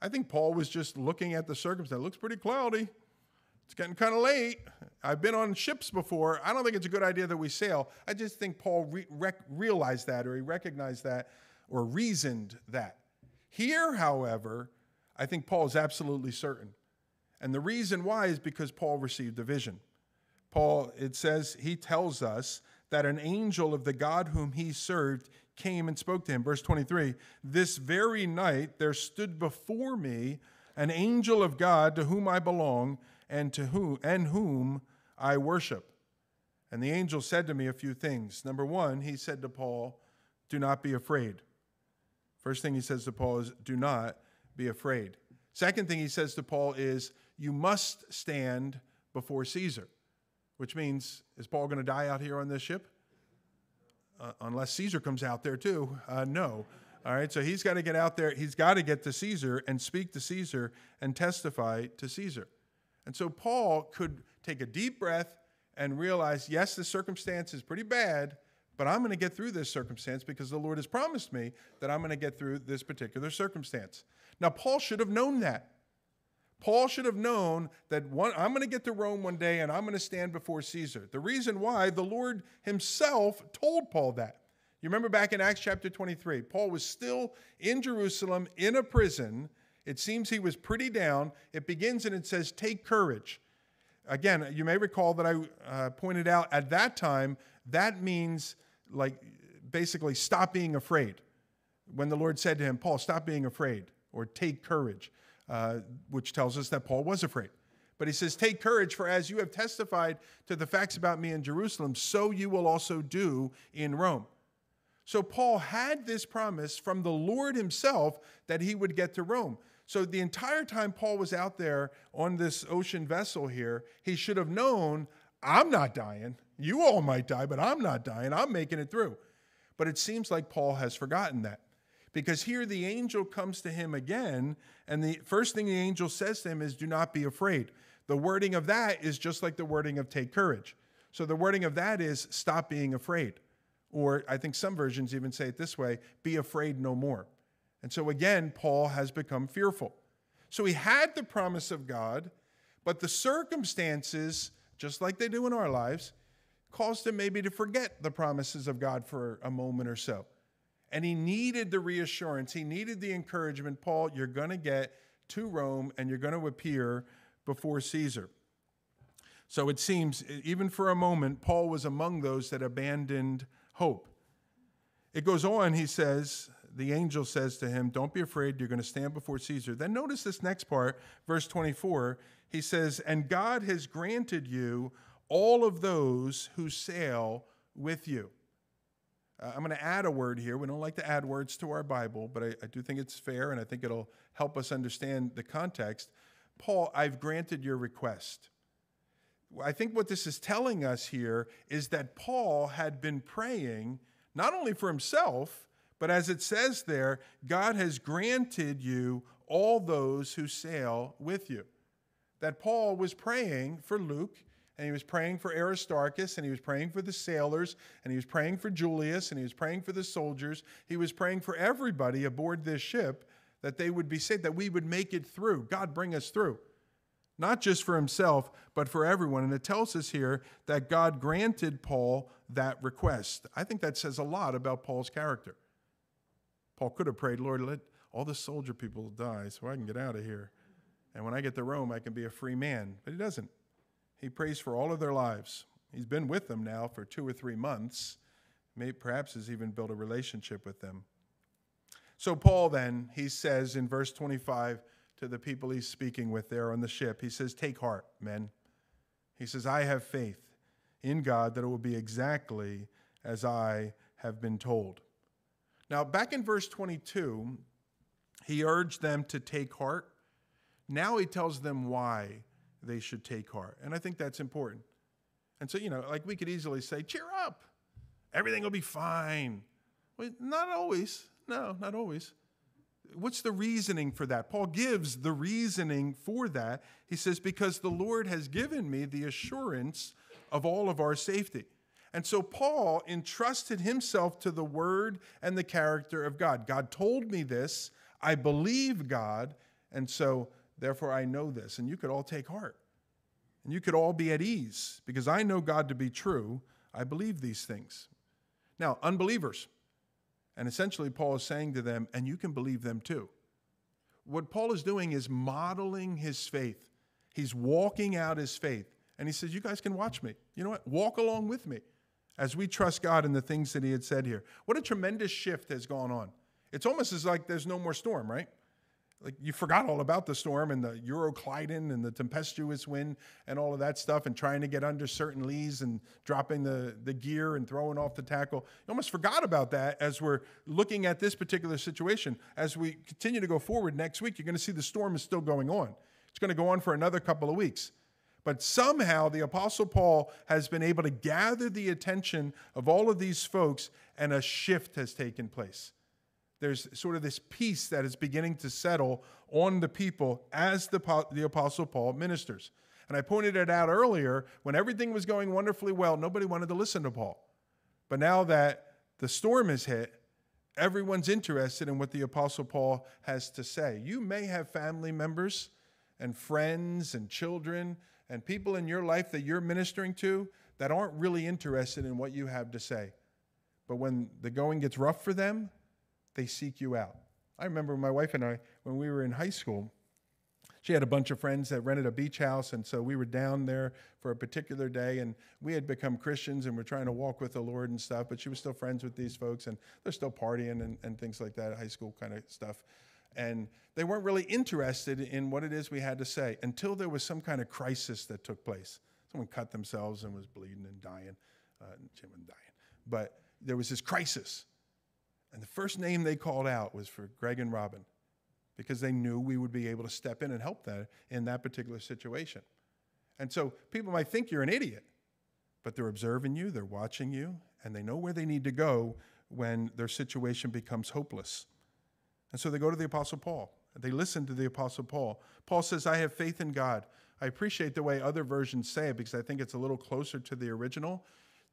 I think Paul was just looking at the circumstance. It looks pretty cloudy. It's getting kind of late. I've been on ships before. I don't think it's a good idea that we sail. I just think Paul re- rec- realized that or he recognized that or reasoned that. Here, however, I think Paul is absolutely certain. And the reason why is because Paul received a vision. Paul, it says, he tells us that an angel of the God whom he served came and spoke to him. Verse 23 This very night there stood before me an angel of God to whom I belong and to whom and whom I worship. And the angel said to me a few things. Number one, he said to Paul, Do not be afraid. First thing he says to Paul is, Do not be afraid. Second thing he says to Paul is, You must stand before Caesar, which means, is Paul going to die out here on this ship? Uh, unless Caesar comes out there too. Uh, no. All right, so he's got to get out there. He's got to get to Caesar and speak to Caesar and testify to Caesar. And so Paul could take a deep breath and realize, yes, the circumstance is pretty bad, but I'm going to get through this circumstance because the Lord has promised me that I'm going to get through this particular circumstance. Now, Paul should have known that. Paul should have known that one, I'm going to get to Rome one day and I'm going to stand before Caesar. The reason why, the Lord himself told Paul that. You remember back in Acts chapter 23, Paul was still in Jerusalem in a prison it seems he was pretty down. It begins and it says, Take courage. Again, you may recall that I uh, pointed out at that time, that means like basically stop being afraid. When the Lord said to him, Paul, stop being afraid, or take courage, uh, which tells us that Paul was afraid. But he says, Take courage, for as you have testified to the facts about me in Jerusalem, so you will also do in Rome. So Paul had this promise from the Lord himself that he would get to Rome. So the entire time Paul was out there on this ocean vessel here, he should have known I'm not dying. You all might die, but I'm not dying. I'm making it through. But it seems like Paul has forgotten that. Because here the angel comes to him again, and the first thing the angel says to him is, Do not be afraid. The wording of that is just like the wording of take courage. So the wording of that is stop being afraid. Or I think some versions even say it this way be afraid no more. And so again, Paul has become fearful. So he had the promise of God, but the circumstances, just like they do in our lives, caused him maybe to forget the promises of God for a moment or so. And he needed the reassurance, he needed the encouragement Paul, you're going to get to Rome and you're going to appear before Caesar. So it seems, even for a moment, Paul was among those that abandoned hope. It goes on, he says, the angel says to him, Don't be afraid, you're going to stand before Caesar. Then notice this next part, verse 24. He says, And God has granted you all of those who sail with you. Uh, I'm going to add a word here. We don't like to add words to our Bible, but I, I do think it's fair and I think it'll help us understand the context. Paul, I've granted your request. I think what this is telling us here is that Paul had been praying not only for himself, but as it says there, God has granted you all those who sail with you. That Paul was praying for Luke, and he was praying for Aristarchus, and he was praying for the sailors, and he was praying for Julius, and he was praying for the soldiers. He was praying for everybody aboard this ship that they would be saved, that we would make it through. God, bring us through. Not just for himself, but for everyone. And it tells us here that God granted Paul that request. I think that says a lot about Paul's character. Paul could have prayed, Lord, let all the soldier people die so I can get out of here. And when I get to Rome, I can be a free man. But he doesn't. He prays for all of their lives. He's been with them now for two or three months. Maybe perhaps has even built a relationship with them. So, Paul then, he says in verse 25 to the people he's speaking with there on the ship, he says, Take heart, men. He says, I have faith in God that it will be exactly as I have been told. Now, back in verse 22, he urged them to take heart. Now he tells them why they should take heart. And I think that's important. And so, you know, like we could easily say, cheer up, everything will be fine. Well, not always. No, not always. What's the reasoning for that? Paul gives the reasoning for that. He says, Because the Lord has given me the assurance of all of our safety. And so Paul entrusted himself to the word and the character of God. God told me this. I believe God. And so, therefore, I know this. And you could all take heart. And you could all be at ease because I know God to be true. I believe these things. Now, unbelievers, and essentially, Paul is saying to them, and you can believe them too. What Paul is doing is modeling his faith. He's walking out his faith. And he says, You guys can watch me. You know what? Walk along with me as we trust God in the things that he had said here. What a tremendous shift has gone on. It's almost as like there's no more storm, right? Like you forgot all about the storm and the Euroclydon and the tempestuous wind and all of that stuff and trying to get under certain lees and dropping the, the gear and throwing off the tackle. You almost forgot about that as we're looking at this particular situation. As we continue to go forward next week, you're going to see the storm is still going on. It's going to go on for another couple of weeks. But somehow the Apostle Paul has been able to gather the attention of all of these folks, and a shift has taken place. There's sort of this peace that is beginning to settle on the people as the, the Apostle Paul ministers. And I pointed it out earlier when everything was going wonderfully well, nobody wanted to listen to Paul. But now that the storm has hit, everyone's interested in what the Apostle Paul has to say. You may have family members and friends and children and people in your life that you're ministering to that aren't really interested in what you have to say. But when the going gets rough for them, they seek you out. I remember my wife and I, when we were in high school, she had a bunch of friends that rented a beach house, and so we were down there for a particular day, and we had become Christians and we're trying to walk with the Lord and stuff, but she was still friends with these folks, and they're still partying and, and things like that, high school kind of stuff and they weren't really interested in what it is we had to say until there was some kind of crisis that took place. Someone cut themselves and was bleeding and dying, uh, Jim and dying. But there was this crisis. And the first name they called out was for Greg and Robin because they knew we would be able to step in and help them in that particular situation. And so people might think you're an idiot, but they're observing you, they're watching you, and they know where they need to go when their situation becomes hopeless. And so they go to the Apostle Paul. They listen to the Apostle Paul. Paul says, I have faith in God. I appreciate the way other versions say it because I think it's a little closer to the original.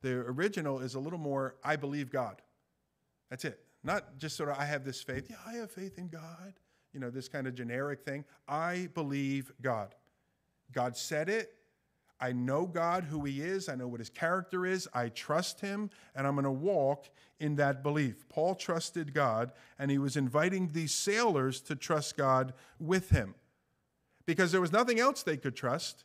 The original is a little more, I believe God. That's it. Not just sort of, I have this faith. Yeah, I have faith in God. You know, this kind of generic thing. I believe God. God said it. I know God, who He is. I know what His character is. I trust Him, and I'm going to walk in that belief. Paul trusted God, and he was inviting these sailors to trust God with him because there was nothing else they could trust.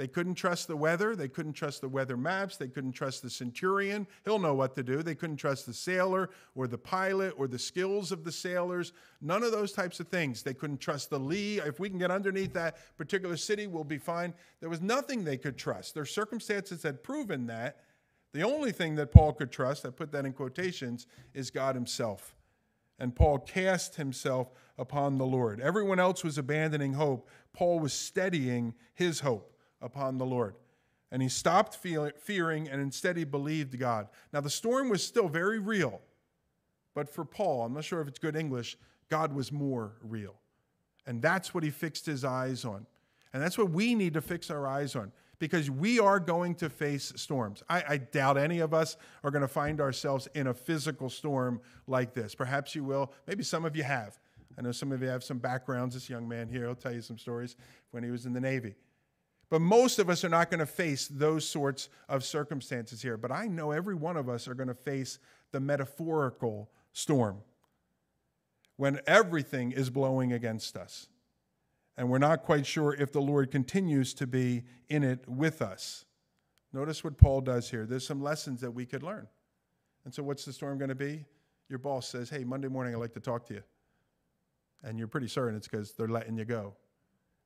They couldn't trust the weather. They couldn't trust the weather maps. They couldn't trust the centurion. He'll know what to do. They couldn't trust the sailor or the pilot or the skills of the sailors. None of those types of things. They couldn't trust the lee. If we can get underneath that particular city, we'll be fine. There was nothing they could trust. Their circumstances had proven that. The only thing that Paul could trust, I put that in quotations, is God himself. And Paul cast himself upon the Lord. Everyone else was abandoning hope. Paul was steadying his hope upon the Lord. And he stopped fearing and instead he believed God. Now, the storm was still very real, but for Paul, I'm not sure if it's good English, God was more real. And that's what he fixed his eyes on. And that's what we need to fix our eyes on because we are going to face storms. I, I doubt any of us are going to find ourselves in a physical storm like this. Perhaps you will. Maybe some of you have. I know some of you have some backgrounds. This young man here, he'll tell you some stories when he was in the Navy. But most of us are not going to face those sorts of circumstances here. But I know every one of us are going to face the metaphorical storm when everything is blowing against us and we're not quite sure if the Lord continues to be in it with us. Notice what Paul does here. There's some lessons that we could learn. And so, what's the storm going to be? your boss says, Hey, Monday morning, I'd like to talk to you. And you're pretty certain it's because they're letting you go.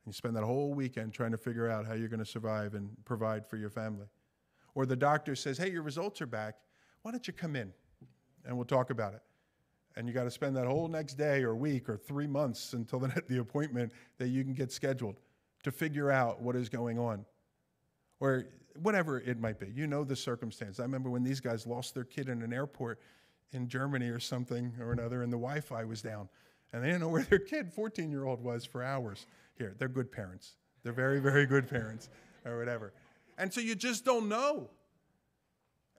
And you spend that whole weekend trying to figure out how you're going to survive and provide for your family. Or the doctor says, Hey, your results are back. Why don't you come in and we'll talk about it? And you got to spend that whole next day or week or three months until the, the appointment that you can get scheduled to figure out what is going on. Or whatever it might be. You know the circumstance. I remember when these guys lost their kid in an airport in Germany or something or another, and the Wi Fi was down. And they didn't know where their kid, 14 year old, was for hours. Here, they're good parents. They're very, very good parents, or whatever. And so you just don't know.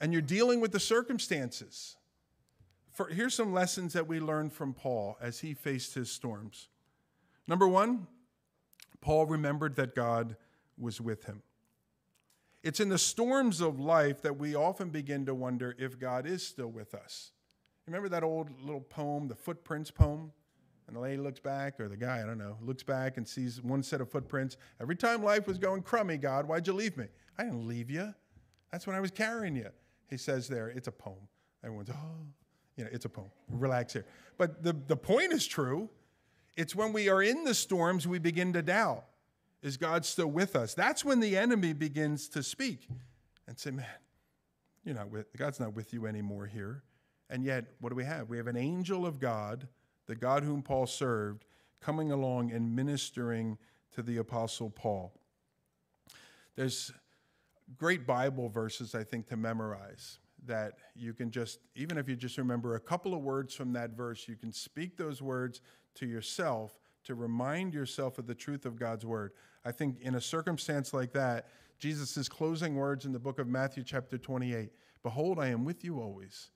And you're dealing with the circumstances. For, here's some lessons that we learned from Paul as he faced his storms. Number one, Paul remembered that God was with him. It's in the storms of life that we often begin to wonder if God is still with us. Remember that old little poem, the Footprints poem? And the lady looks back, or the guy, I don't know, looks back and sees one set of footprints. Every time life was going crummy, God, why'd you leave me? I didn't leave you. That's when I was carrying you. He says there, it's a poem. Everyone's, oh, you know, it's a poem. Relax here. But the, the point is true. It's when we are in the storms we begin to doubt. Is God still with us? That's when the enemy begins to speak and say, man, you're not with, God's not with you anymore here. And yet, what do we have? We have an angel of God, the God whom Paul served, coming along and ministering to the Apostle Paul. There's great Bible verses, I think, to memorize that you can just, even if you just remember a couple of words from that verse, you can speak those words to yourself to remind yourself of the truth of God's word. I think in a circumstance like that, Jesus' closing words in the book of Matthew, chapter 28 Behold, I am with you always,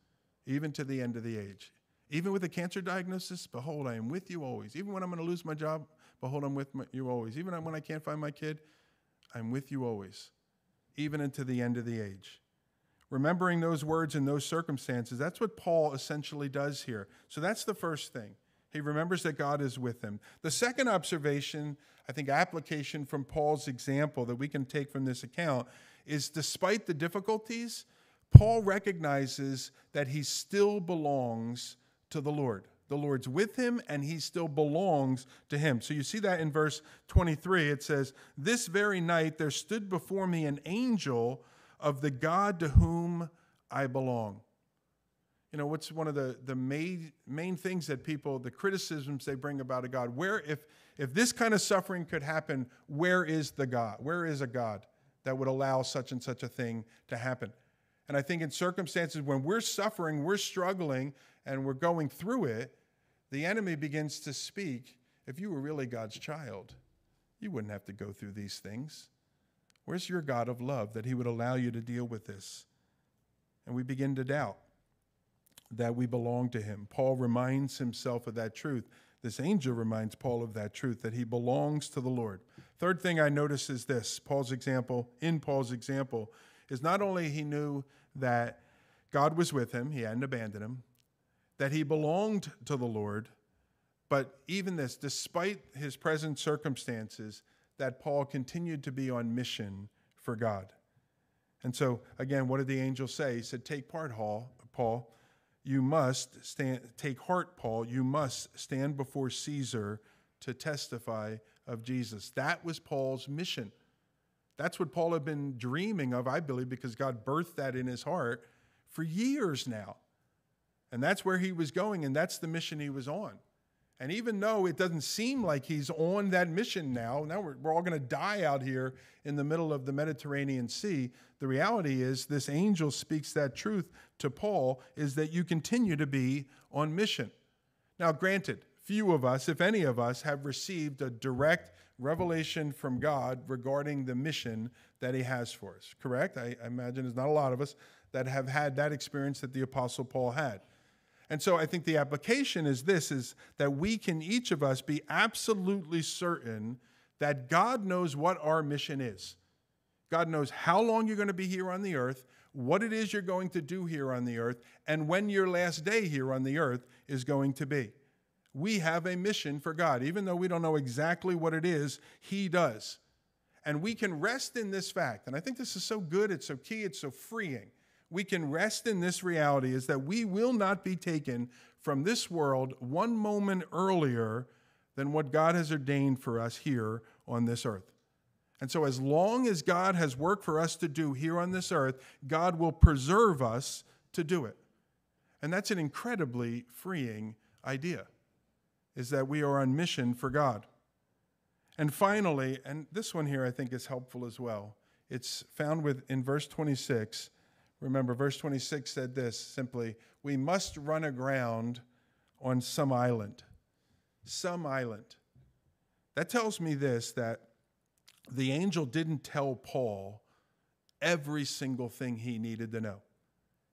even to the end of the age. Even with a cancer diagnosis, behold, I am with you always. Even when I'm going to lose my job, behold, I'm with you always. Even when I can't find my kid, I'm with you always, even into the end of the age. Remembering those words in those circumstances, that's what Paul essentially does here. So that's the first thing. He remembers that God is with him. The second observation, I think, application from Paul's example that we can take from this account is despite the difficulties, Paul recognizes that he still belongs to the Lord. The Lord's with him and he still belongs to him. So you see that in verse 23. It says, This very night there stood before me an angel of the God to whom I belong you know what's one of the, the main, main things that people the criticisms they bring about a god where if if this kind of suffering could happen where is the god where is a god that would allow such and such a thing to happen and i think in circumstances when we're suffering we're struggling and we're going through it the enemy begins to speak if you were really god's child you wouldn't have to go through these things where's your god of love that he would allow you to deal with this and we begin to doubt that we belong to him. Paul reminds himself of that truth. This angel reminds Paul of that truth, that he belongs to the Lord. Third thing I notice is this Paul's example, in Paul's example, is not only he knew that God was with him, he hadn't abandoned him, that he belonged to the Lord, but even this, despite his present circumstances, that Paul continued to be on mission for God. And so, again, what did the angel say? He said, Take part, Paul you must stand, take heart, Paul, you must stand before Caesar to testify of Jesus. That was Paul's mission. That's what Paul had been dreaming of, I believe, because God birthed that in his heart for years now. And that's where he was going, and that's the mission he was on. And even though it doesn't seem like he's on that mission now, now we're, we're all going to die out here in the middle of the Mediterranean Sea, the reality is this angel speaks that truth to Paul is that you continue to be on mission. Now, granted, few of us, if any of us, have received a direct revelation from God regarding the mission that he has for us, correct? I, I imagine there's not a lot of us that have had that experience that the Apostle Paul had. And so I think the application is this is that we can each of us be absolutely certain that God knows what our mission is. God knows how long you're going to be here on the earth, what it is you're going to do here on the earth, and when your last day here on the earth is going to be. We have a mission for God. Even though we don't know exactly what it is, He does. And we can rest in this fact. And I think this is so good, it's so key, it's so freeing. We can rest in this reality is that we will not be taken from this world one moment earlier than what God has ordained for us here on this earth. And so, as long as God has work for us to do here on this earth, God will preserve us to do it. And that's an incredibly freeing idea, is that we are on mission for God. And finally, and this one here I think is helpful as well. It's found with in verse 26. Remember, verse 26 said this simply, we must run aground on some island. Some island. That tells me this that the angel didn't tell Paul every single thing he needed to know.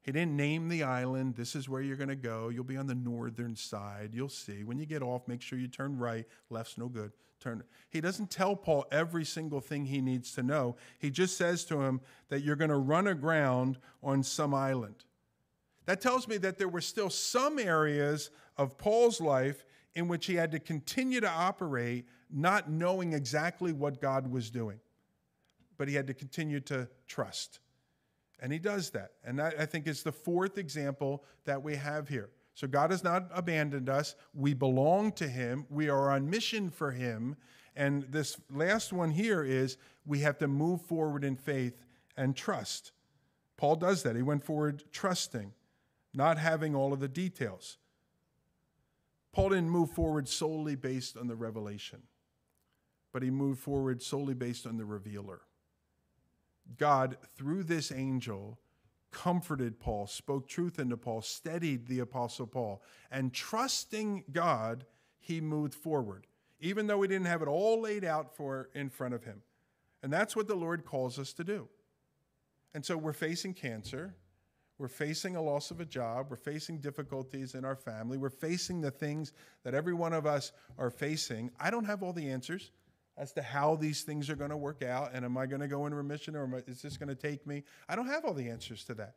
He didn't name the island. This is where you're going to go. You'll be on the northern side. You'll see. When you get off, make sure you turn right. Left's no good. Turn. He doesn't tell Paul every single thing he needs to know. He just says to him that you're going to run aground on some island. That tells me that there were still some areas of Paul's life in which he had to continue to operate not knowing exactly what God was doing. But he had to continue to trust. And he does that. And that, I think, is the fourth example that we have here. So God has not abandoned us. We belong to him. We are on mission for him. And this last one here is we have to move forward in faith and trust. Paul does that. He went forward trusting, not having all of the details. Paul didn't move forward solely based on the revelation but he moved forward solely based on the revealer. God, through this angel, comforted Paul, spoke truth into Paul, steadied the Apostle Paul, and trusting God, he moved forward, even though he didn't have it all laid out for in front of him. And that's what the Lord calls us to do. And so we're facing cancer. We're facing a loss of a job. We're facing difficulties in our family. We're facing the things that every one of us are facing. I don't have all the answers as to how these things are going to work out and am I going to go in remission or is this going to take me? I don't have all the answers to that.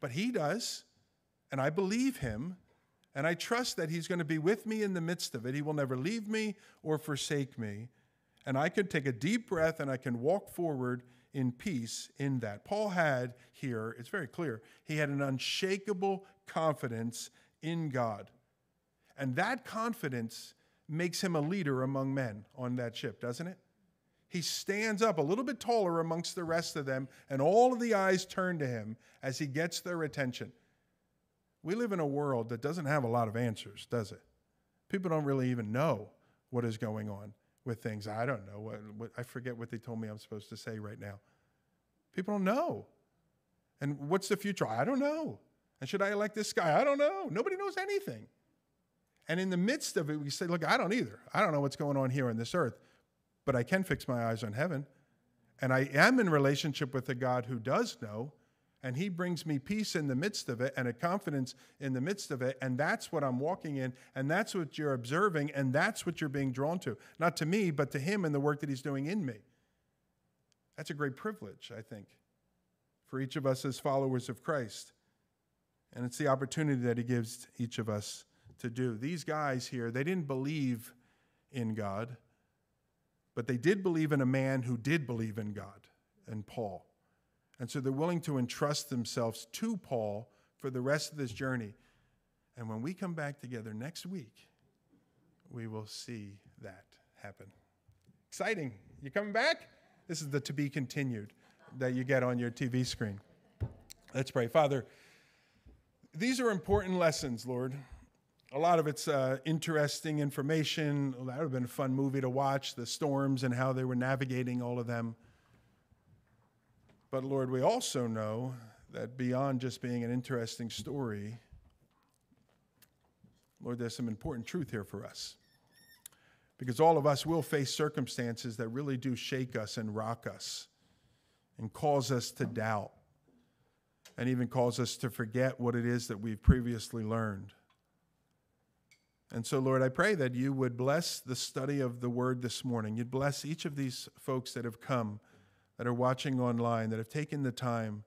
But He does, and I believe Him, and I trust that He's going to be with me in the midst of it. He will never leave me or forsake me. And I can take a deep breath and I can walk forward in peace in that. Paul had here, it's very clear, he had an unshakable confidence in God. And that confidence makes him a leader among men on that ship, doesn't it? He stands up a little bit taller amongst the rest of them, and all of the eyes turn to him as he gets their attention. We live in a world that doesn't have a lot of answers, does it? People don't really even know what is going on with things. I don't know. What, what, I forget what they told me I'm supposed to say right now. People don't know. And what's the future? I don't know. And should I elect this guy? I don't know. Nobody knows anything. And in the midst of it, we say, look, I don't either. I don't know what's going on here on this earth, but I can fix my eyes on heaven. And I am in relationship with a God who does know, and he brings me peace in the midst of it and a confidence in the midst of it. And that's what I'm walking in, and that's what you're observing, and that's what you're being drawn to. Not to me, but to him and the work that he's doing in me. That's a great privilege, I think, for each of us as followers of Christ. And it's the opportunity that he gives each of us to do. These guys here, they didn't believe in God, but they did believe in a man who did believe in God, and Paul. And so they're willing to entrust themselves to Paul for the rest of this journey. And when we come back together next week, we will see that happen. Exciting. You coming back? This is the to be continued that you get on your TV screen. Let's pray. Father, these are important lessons, Lord a lot of it's uh, interesting information. That would have been a fun movie to watch the storms and how they were navigating all of them. But Lord, we also know that beyond just being an interesting story, Lord, there's some important truth here for us. Because all of us will face circumstances that really do shake us and rock us and cause us to doubt and even cause us to forget what it is that we've previously learned. And so, Lord, I pray that you would bless the study of the word this morning. You'd bless each of these folks that have come, that are watching online, that have taken the time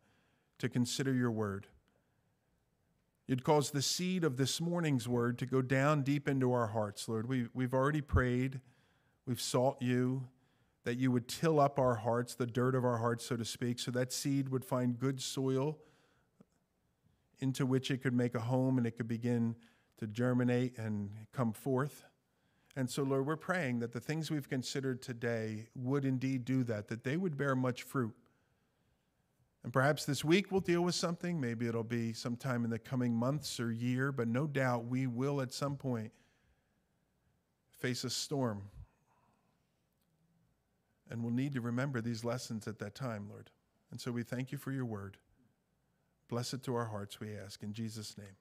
to consider your word. You'd cause the seed of this morning's word to go down deep into our hearts, Lord. We, we've already prayed, we've sought you, that you would till up our hearts, the dirt of our hearts, so to speak, so that seed would find good soil into which it could make a home and it could begin to germinate and come forth. And so, Lord, we're praying that the things we've considered today would indeed do that, that they would bear much fruit. And perhaps this week we'll deal with something. Maybe it'll be sometime in the coming months or year, but no doubt we will at some point face a storm. And we'll need to remember these lessons at that time, Lord. And so we thank you for your word. Bless it to our hearts, we ask. In Jesus' name.